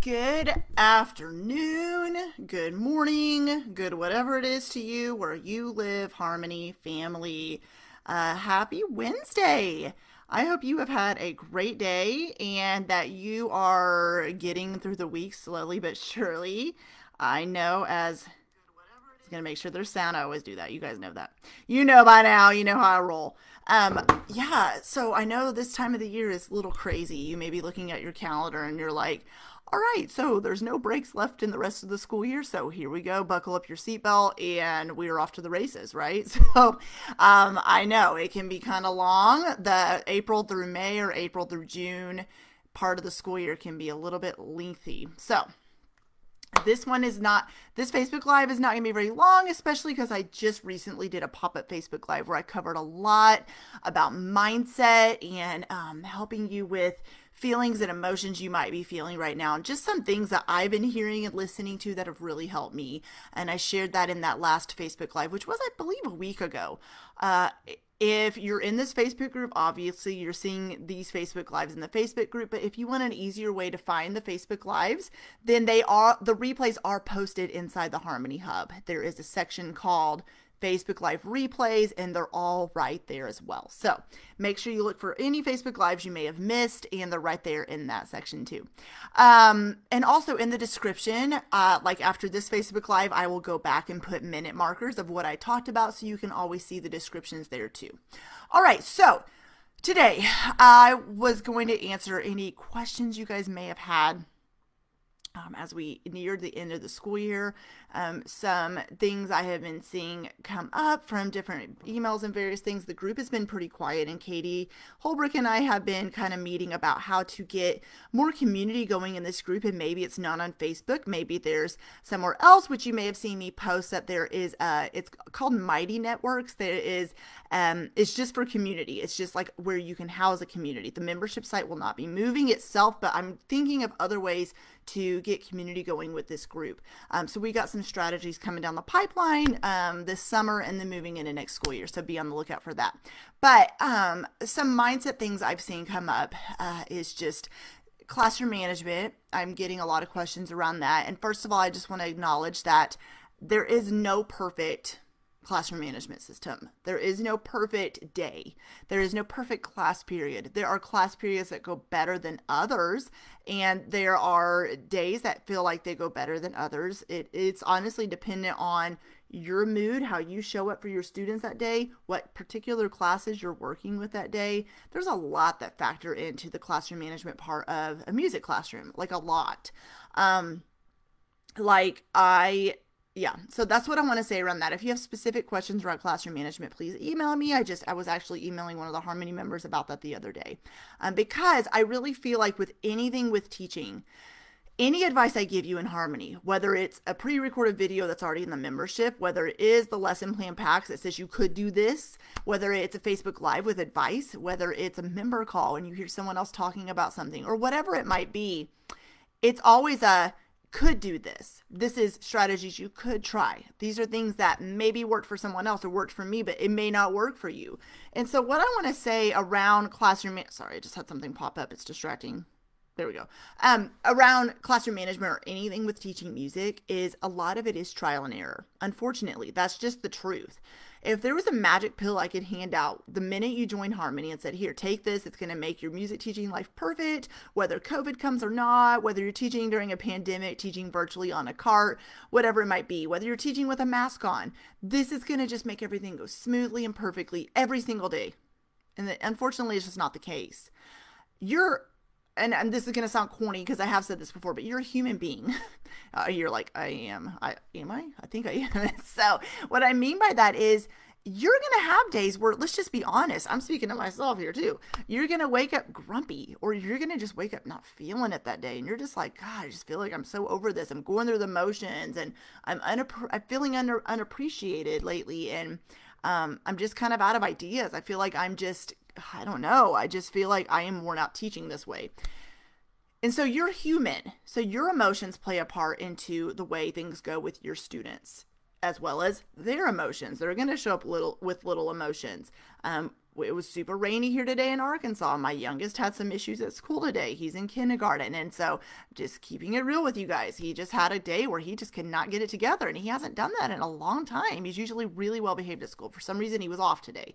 Good afternoon, good morning, good whatever it is to you where you live, Harmony family. Uh, happy Wednesday. I hope you have had a great day and that you are getting through the week slowly but surely. I know as gonna make sure there's sound. I always do that. You guys know that. You know by now. You know how I roll. Um, yeah. So I know this time of the year is a little crazy. You may be looking at your calendar and you're like, all right, so there's no breaks left in the rest of the school year. So here we go. Buckle up your seatbelt and we are off to the races, right? So um, I know it can be kind of long. The April through May or April through June part of the school year can be a little bit lengthy. So this one is not, this Facebook Live is not going to be very long, especially because I just recently did a pop up Facebook Live where I covered a lot about mindset and um, helping you with feelings and emotions you might be feeling right now, and just some things that I've been hearing and listening to that have really helped me. And I shared that in that last Facebook Live, which was, I believe, a week ago. Uh, if you're in this Facebook group, obviously you're seeing these Facebook lives in the Facebook group, but if you want an easier way to find the Facebook lives, then they are the replays are posted inside the Harmony Hub. There is a section called Facebook Live replays, and they're all right there as well. So make sure you look for any Facebook Lives you may have missed, and they're right there in that section too. Um, and also in the description, uh, like after this Facebook Live, I will go back and put minute markers of what I talked about so you can always see the descriptions there too. All right, so today I was going to answer any questions you guys may have had. Um, as we neared the end of the school year um, some things I have been seeing come up from different emails and various things. The group has been pretty quiet, and Katie Holbrook and I have been kind of meeting about how to get more community going in this group. And maybe it's not on Facebook, maybe there's somewhere else, which you may have seen me post that there is. Uh, it's called Mighty Networks. There is, um, it's just for community. It's just like where you can house a community. The membership site will not be moving itself, but I'm thinking of other ways to get community going with this group. Um, so we got some strategies coming down the pipeline um, this summer and then moving into next school year. So be on the lookout for that. But um, some mindset things I've seen come up uh, is just classroom management. I'm getting a lot of questions around that. And first of all, I just want to acknowledge that there is no perfect classroom management system. There is no perfect day. There is no perfect class period. There are class periods that go better than others, and there are days that feel like they go better than others. It, it's honestly dependent on your mood, how you show up for your students that day, what particular classes you're working with that day. There's a lot that factor into the classroom management part of a music classroom, like a lot. Um, like I yeah so that's what i want to say around that. If you have specific questions around classroom management please email me. I just i was actually emailing one of the harmony members about that the other day. Um, because i really feel like with anything with teaching any advice I give you in Harmony, whether it's a pre recorded video that's already in the membership, whether it is the lesson plan packs that says you could do this, whether it's a Facebook Live with advice, whether it's a member call and you hear someone else talking about something, or whatever it might be, it's always a could do this. This is strategies you could try. These are things that maybe worked for someone else or worked for me, but it may not work for you. And so, what I want to say around classroom, sorry, I just had something pop up. It's distracting. There we go. Um, around classroom management or anything with teaching music is a lot of it is trial and error. Unfortunately, that's just the truth. If there was a magic pill I could hand out the minute you join Harmony and said, Here, take this, it's going to make your music teaching life perfect, whether COVID comes or not, whether you're teaching during a pandemic, teaching virtually on a cart, whatever it might be, whether you're teaching with a mask on, this is going to just make everything go smoothly and perfectly every single day. And unfortunately, it's just not the case. You're and, and this is going to sound corny because I have said this before, but you're a human being. Uh, you're like, I am. I am I? I think I am. so what I mean by that is you're going to have days where let's just be honest. I'm speaking to myself here too. You're going to wake up grumpy or you're going to just wake up not feeling it that day. And you're just like, God, I just feel like I'm so over this. I'm going through the motions and I'm, unapp- I'm feeling under, unappreciated lately. And um, I'm just kind of out of ideas. I feel like I'm just I don't know. I just feel like I am worn out teaching this way. And so you're human. So your emotions play a part into the way things go with your students as well as their emotions. They're going to show up little with little emotions. Um, it was super rainy here today in Arkansas. My youngest had some issues at school today. He's in kindergarten. And so, just keeping it real with you guys, he just had a day where he just cannot get it together. And he hasn't done that in a long time. He's usually really well behaved at school. For some reason, he was off today.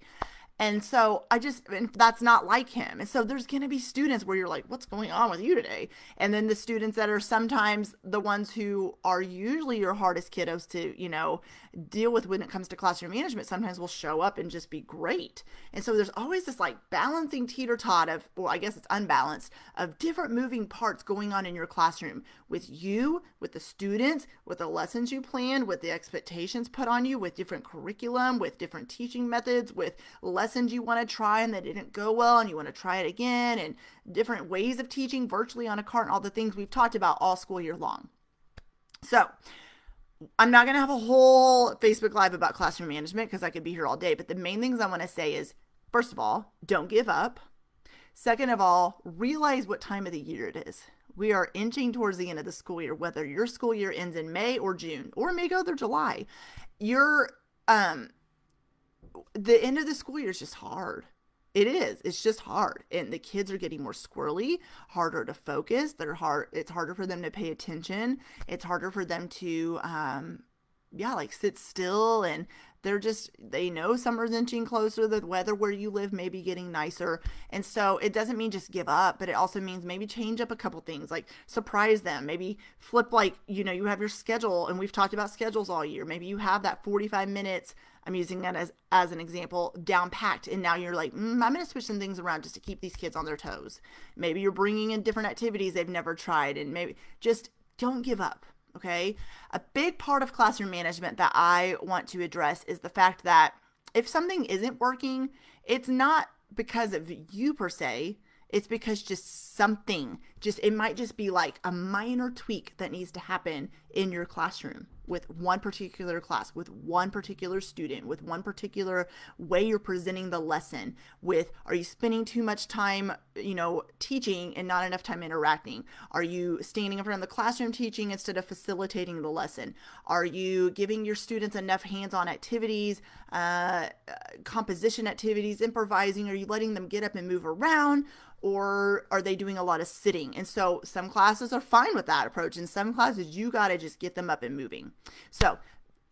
And so I just, and that's not like him. And so there's going to be students where you're like, what's going on with you today? And then the students that are sometimes the ones who are usually your hardest kiddos to, you know, deal with when it comes to classroom management sometimes will show up and just be great. And so there's always this like balancing teeter tot of, well, I guess it's unbalanced, of different moving parts going on in your classroom with you, with the students, with the lessons you plan, with the expectations put on you, with different curriculum, with different teaching methods, with lessons you want to try and that didn't go well and you want to try it again, and different ways of teaching virtually on a cart and all the things we've talked about all school year long. So, I'm not going to have a whole Facebook Live about classroom management because I could be here all day. But the main things I want to say is first of all, don't give up. Second of all, realize what time of the year it is. We are inching towards the end of the school year, whether your school year ends in May or June, or may go through July. Your um the end of the school year is just hard. It is. It's just hard. And the kids are getting more squirrely, harder to focus. They're hard it's harder for them to pay attention. It's harder for them to um yeah, like sit still and they're just they know summer's inching closer the weather where you live may be getting nicer and so it doesn't mean just give up but it also means maybe change up a couple things like surprise them maybe flip like you know you have your schedule and we've talked about schedules all year maybe you have that 45 minutes i'm using that as as an example down packed and now you're like mm, i'm going to switch some things around just to keep these kids on their toes maybe you're bringing in different activities they've never tried and maybe just don't give up Okay. A big part of classroom management that I want to address is the fact that if something isn't working, it's not because of you per se, it's because just something, just it might just be like a minor tweak that needs to happen in your classroom with one particular class, with one particular student, with one particular way you're presenting the lesson, with are you spending too much time, you know, teaching and not enough time interacting? Are you standing in front of the classroom teaching instead of facilitating the lesson? Are you giving your students enough hands-on activities, uh, composition activities, improvising? Are you letting them get up and move around? Or are they doing a lot of sitting? And so some classes are fine with that approach, and some classes you got to just get them up and moving. So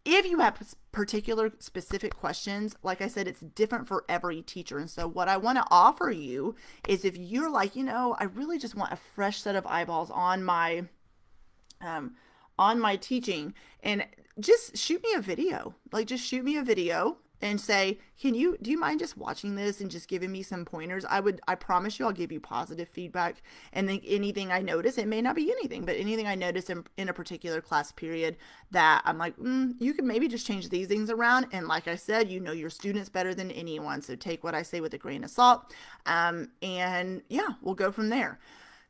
if you have particular specific questions, like I said, it's different for every teacher. And so, what I want to offer you is if you're like, you know, I really just want a fresh set of eyeballs on my, um, on my teaching, and just shoot me a video. Like, just shoot me a video and say, "Can you do you mind just watching this and just giving me some pointers?" I would I promise you I'll give you positive feedback and then anything I notice, it may not be anything, but anything I notice in, in a particular class period that I'm like, mm, you can maybe just change these things around and like I said, you know your students better than anyone, so take what I say with a grain of salt. Um, and yeah, we'll go from there.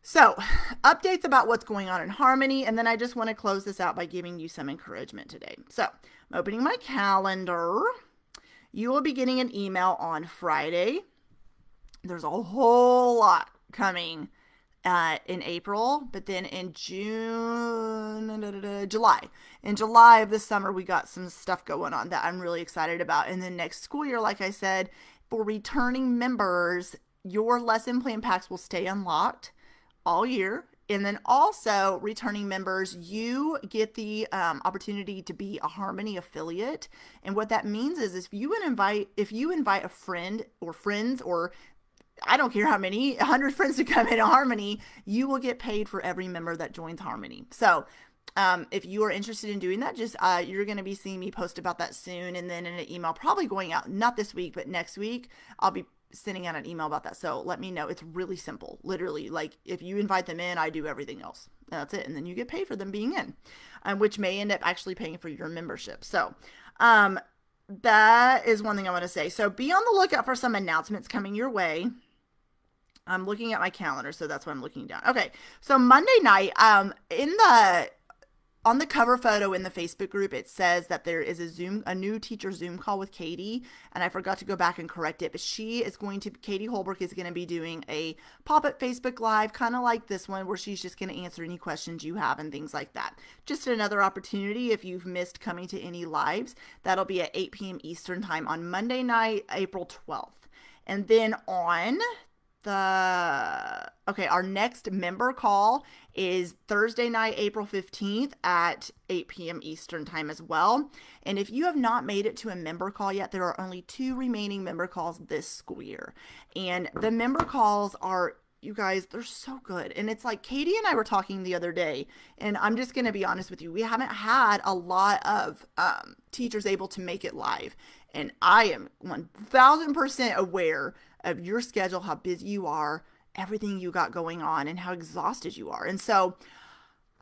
So, updates about what's going on in Harmony, and then I just want to close this out by giving you some encouragement today. So, I'm opening my calendar. You will be getting an email on Friday. There's a whole lot coming uh, in April, but then in June, da, da, da, July, in July of this summer, we got some stuff going on that I'm really excited about. And then next school year, like I said, for returning members, your lesson plan packs will stay unlocked all year and then also returning members you get the um, opportunity to be a harmony affiliate and what that means is if you invite if you invite a friend or friends or I don't care how many, 100 friends to come into Harmony, you will get paid for every member that joins Harmony. So, um, if you are interested in doing that, just uh, you're going to be seeing me post about that soon, and then in an email probably going out not this week but next week. I'll be sending out an email about that. So let me know. It's really simple. Literally, like if you invite them in, I do everything else. That's it. And then you get paid for them being in, um, which may end up actually paying for your membership. So, um, that is one thing I want to say. So be on the lookout for some announcements coming your way. I'm looking at my calendar, so that's why I'm looking down. Okay, so Monday night, um, in the on the cover photo in the Facebook group, it says that there is a Zoom, a new teacher Zoom call with Katie, and I forgot to go back and correct it. But she is going to, Katie Holbrook is going to be doing a pop up Facebook Live, kind of like this one, where she's just going to answer any questions you have and things like that. Just another opportunity if you've missed coming to any lives. That'll be at 8 p.m. Eastern Time on Monday night, April 12th. And then on the okay, our next member call is Thursday night, April 15th at 8 p.m. Eastern time as well. And if you have not made it to a member call yet, there are only two remaining member calls this school year. And the member calls are you guys, they're so good. And it's like Katie and I were talking the other day, and I'm just going to be honest with you. We haven't had a lot of um, teachers able to make it live. And I am 1000% aware of your schedule, how busy you are, everything you got going on, and how exhausted you are. And so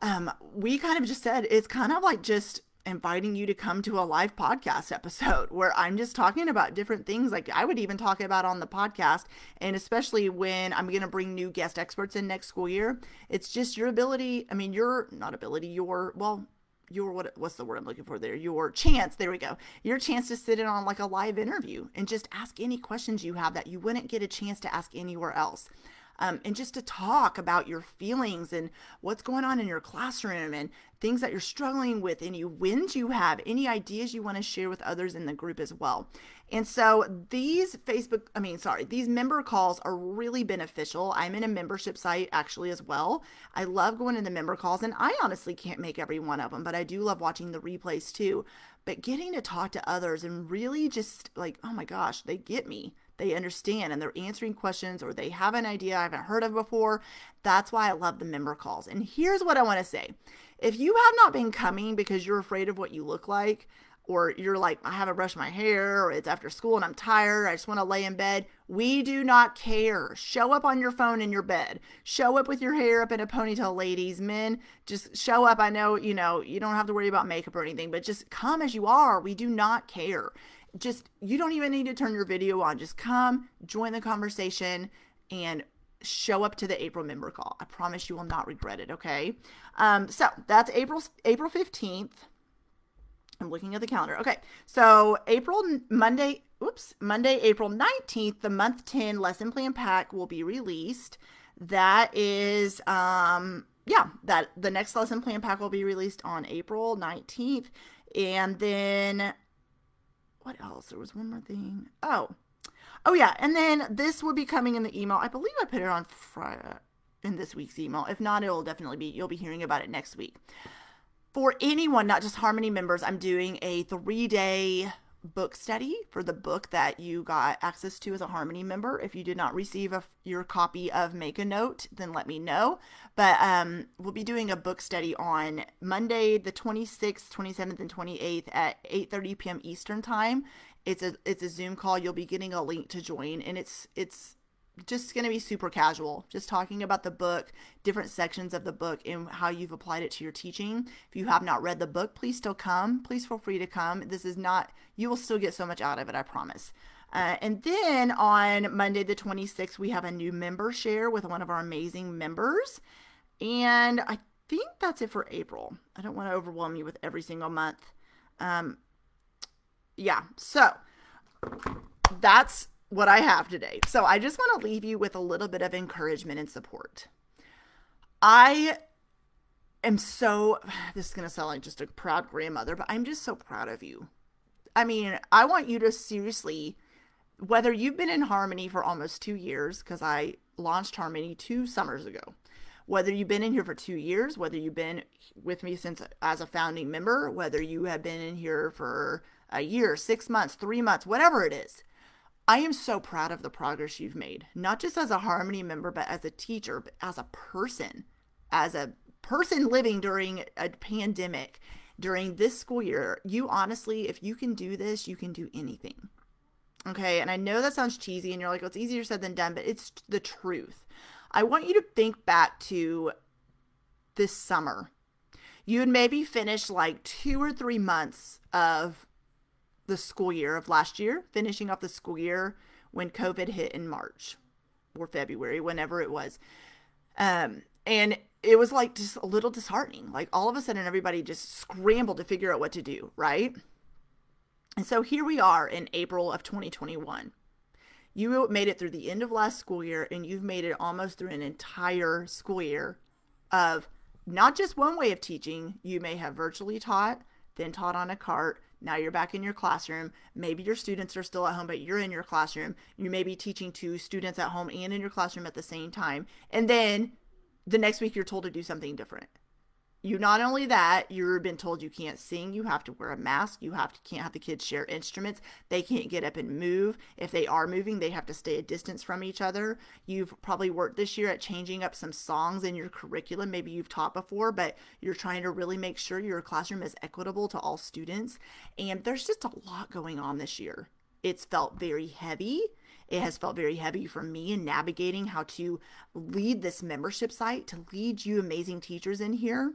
um, we kind of just said it's kind of like just inviting you to come to a live podcast episode where I'm just talking about different things like I would even talk about on the podcast and especially when I'm going to bring new guest experts in next school year it's just your ability I mean your not ability your well your what what's the word I'm looking for there? Your chance, there we go. Your chance to sit in on like a live interview and just ask any questions you have that you wouldn't get a chance to ask anywhere else. Um, and just to talk about your feelings and what's going on in your classroom and things that you're struggling with, any wins you have, any ideas you want to share with others in the group as well. And so these Facebook, I mean, sorry, these member calls are really beneficial. I'm in a membership site actually as well. I love going to the member calls, and I honestly can't make every one of them, but I do love watching the replays too. But getting to talk to others and really just like, oh my gosh, they get me they understand and they're answering questions or they have an idea I haven't heard of before. That's why I love the member calls. And here's what I want to say if you have not been coming because you're afraid of what you look like, or you're like, I haven't brushed my hair, or it's after school and I'm tired, I just want to lay in bed. We do not care. Show up on your phone in your bed. Show up with your hair up in a ponytail, ladies. Men, just show up. I know, you know, you don't have to worry about makeup or anything, but just come as you are. We do not care just you don't even need to turn your video on. Just come, join the conversation, and show up to the April member call. I promise you will not regret it. Okay. Um, so that's April April fifteenth. I'm looking at the calendar. Okay. So April Monday. Oops, Monday, April 19th, the month 10 lesson plan pack will be released. That is um yeah, that the next lesson plan pack will be released on April 19th. And then what else? There was one more thing. Oh, oh yeah, and then this will be coming in the email. I believe I put it on Friday in this week's email. If not, it'll definitely be. You'll be hearing about it next week. For anyone, not just Harmony members, I'm doing a three day book study for the book that you got access to as a Harmony member. If you did not receive a, your copy of Make a Note, then let me know. But um, we'll be doing a book study on Monday, the 26th, 27th, and 28th at 8:30 p.m. Eastern time. It's a it's a Zoom call. You'll be getting a link to join, and it's it's just going to be super casual, just talking about the book, different sections of the book, and how you've applied it to your teaching. If you have not read the book, please still come. Please feel free to come. This is not, you will still get so much out of it, I promise. Uh, and then on Monday, the 26th, we have a new member share with one of our amazing members. And I think that's it for April. I don't want to overwhelm you with every single month. Um, yeah, so that's what I have today. So I just want to leave you with a little bit of encouragement and support. I am so, this is going to sound like just a proud grandmother, but I'm just so proud of you. I mean, I want you to seriously, whether you've been in Harmony for almost two years, because I launched Harmony two summers ago, whether you've been in here for two years, whether you've been with me since as a founding member, whether you have been in here for a year, six months, three months, whatever it is I am so proud of the progress you've made, not just as a Harmony member, but as a teacher, but as a person, as a person living during a pandemic, during this school year. You honestly, if you can do this, you can do anything. Okay. And I know that sounds cheesy and you're like, well, it's easier said than done, but it's the truth. I want you to think back to this summer. You had maybe finished like two or three months of the school year of last year, finishing off the school year when COVID hit in March or February, whenever it was. Um, and it was like just a little disheartening. Like all of a sudden, everybody just scrambled to figure out what to do, right? And so here we are in April of 2021. You made it through the end of last school year, and you've made it almost through an entire school year of not just one way of teaching. You may have virtually taught, then taught on a cart, Now you're back in your classroom. Maybe your students are still at home, but you're in your classroom. You may be teaching to students at home and in your classroom at the same time. And then the next week you're told to do something different you not only that you've been told you can't sing you have to wear a mask you have to can't have the kids share instruments they can't get up and move. If they are moving they have to stay a distance from each other. You've probably worked this year at changing up some songs in your curriculum maybe you've taught before but you're trying to really make sure your classroom is equitable to all students. And there's just a lot going on this year. It's felt very heavy. It has felt very heavy for me in navigating how to lead this membership site to lead you amazing teachers in here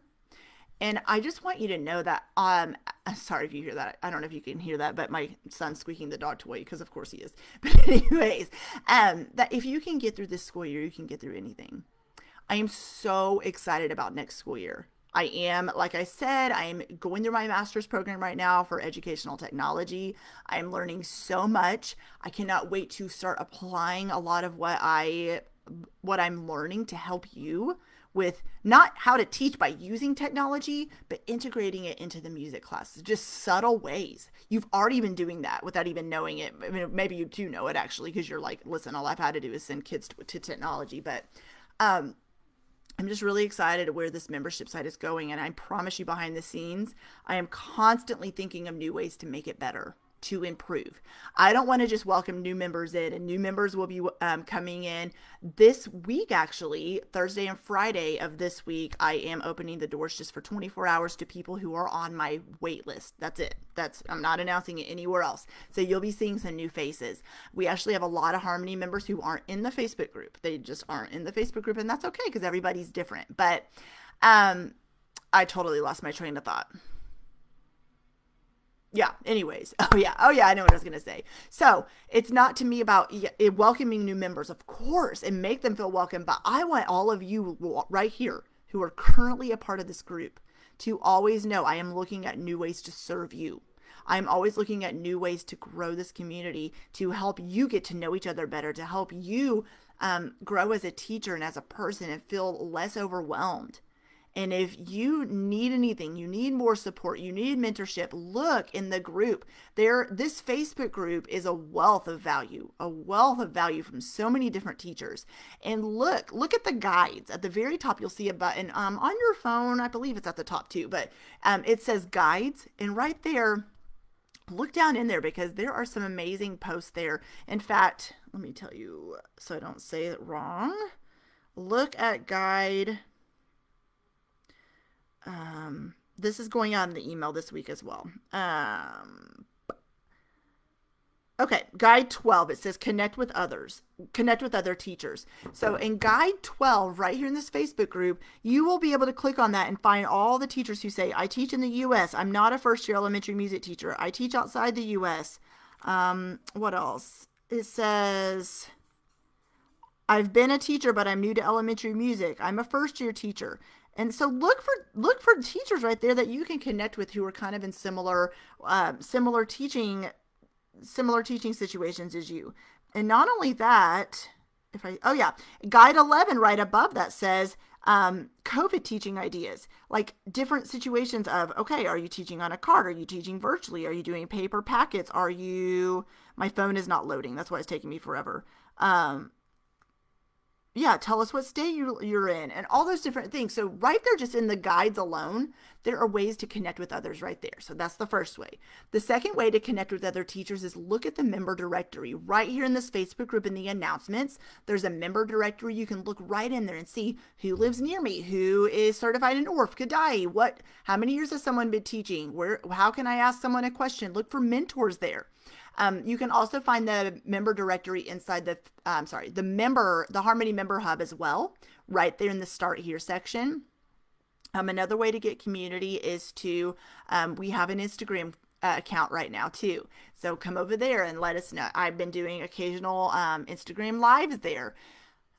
and I just want you to know that um sorry if you hear that. I don't know if you can hear that, but my son's squeaking the dog toy because of course he is. But anyways, um that if you can get through this school year, you can get through anything. I am so excited about next school year. I am, like I said, I am going through my master's program right now for educational technology. I am learning so much. I cannot wait to start applying a lot of what I what I'm learning to help you with not how to teach by using technology, but integrating it into the music class. Just subtle ways. You've already been doing that without even knowing it. I mean, maybe you do know it actually because you're like, listen, all I've had to do is send kids to, to technology. But um, I'm just really excited where this membership site is going. And I promise you, behind the scenes, I am constantly thinking of new ways to make it better to improve. I don't want to just welcome new members in, and new members will be um, coming in this week, actually, Thursday and Friday of this week. I am opening the doors just for 24 hours to people who are on my wait list. That's it. That's I'm not announcing it anywhere else. So you'll be seeing some new faces. We actually have a lot of Harmony members who aren't in the Facebook group. They just aren't in the Facebook group, and that's okay because everybody's different. But um, I totally lost my train of thought yeah anyways. Oh yeah. Oh yeah i know what i was gonna say. So it's not to me about welcoming new members. Of course and make them feel welcome but i want all of you right here who are currently a part of this group to always know i am looking at new ways to serve you. I'm always looking at new ways to grow this community to help you get to know each other better to help you um, grow as a teacher and as a person and feel less overwhelmed and if you need anything, you need more support, you need mentorship, look in the group. There this Facebook group is a wealth of value, a wealth of value from so many different teachers. And look, look at the guides. At the very top you'll see a button um, on your phone. I believe it's at the top too, but um, it says guides and right there look down in there because there are some amazing posts there. In fact, let me tell you so I don't say it wrong. Look at guide um, this is going on in the email this week as well. Um, okay, guide 12, it says connect with others, connect with other teachers. So in guide 12, right here in this Facebook group, you will be able to click on that and find all the teachers who say, I teach in the U.S., I'm not a first year elementary music teacher, I teach outside the U.S. Um, what else? It says, I've been a teacher, but I'm new to elementary music. I'm a first year teacher. And so look for look for teachers right there that you can connect with who are kind of in similar uh, similar teaching similar teaching situations as you. And not only that, if I oh yeah, guide 11 right above that says um, COVID teaching ideas, like different situations of, okay, are you teaching on a card? Are you teaching virtually? Are you doing paper packets? Are you, my phone is not loading. That's why it's taking me forever. Um, yeah, tell us what state you, you're in and all those different things. So, right there, just in the guides alone, there are ways to connect with others right there. So, that's the first way. The second way to connect with other teachers is look at the member directory right here in this Facebook group in the announcements. There's a member directory. You can look right in there and see who lives near me, who is certified in Orff, Kodály, what, how many years has someone been teaching? Where, how can I ask someone a question? Look for mentors there. Um, you can also find the member directory inside the, I'm um, sorry, the member, the Harmony member hub as well, right there in the start here section. Um, another way to get community is to, um, we have an Instagram uh, account right now too. So come over there and let us know. I've been doing occasional um, Instagram lives there.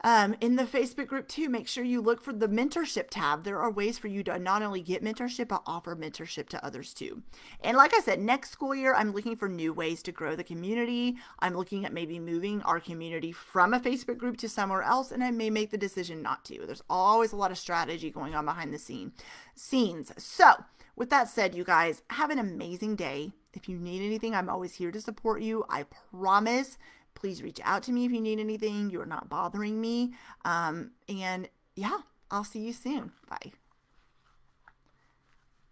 Um, in the Facebook group too, make sure you look for the mentorship tab. There are ways for you to not only get mentorship, but offer mentorship to others too. And like I said, next school year, I'm looking for new ways to grow the community. I'm looking at maybe moving our community from a Facebook group to somewhere else, and I may make the decision not to. There's always a lot of strategy going on behind the scene scenes. So with that said, you guys, have an amazing day. if you need anything, I'm always here to support you. I promise. Please reach out to me if you need anything. You're not bothering me. Um, and yeah, I'll see you soon. Bye.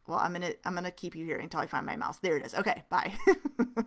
Well, I'm gonna I'm gonna keep you here until I find my mouse. There it is. Okay, bye.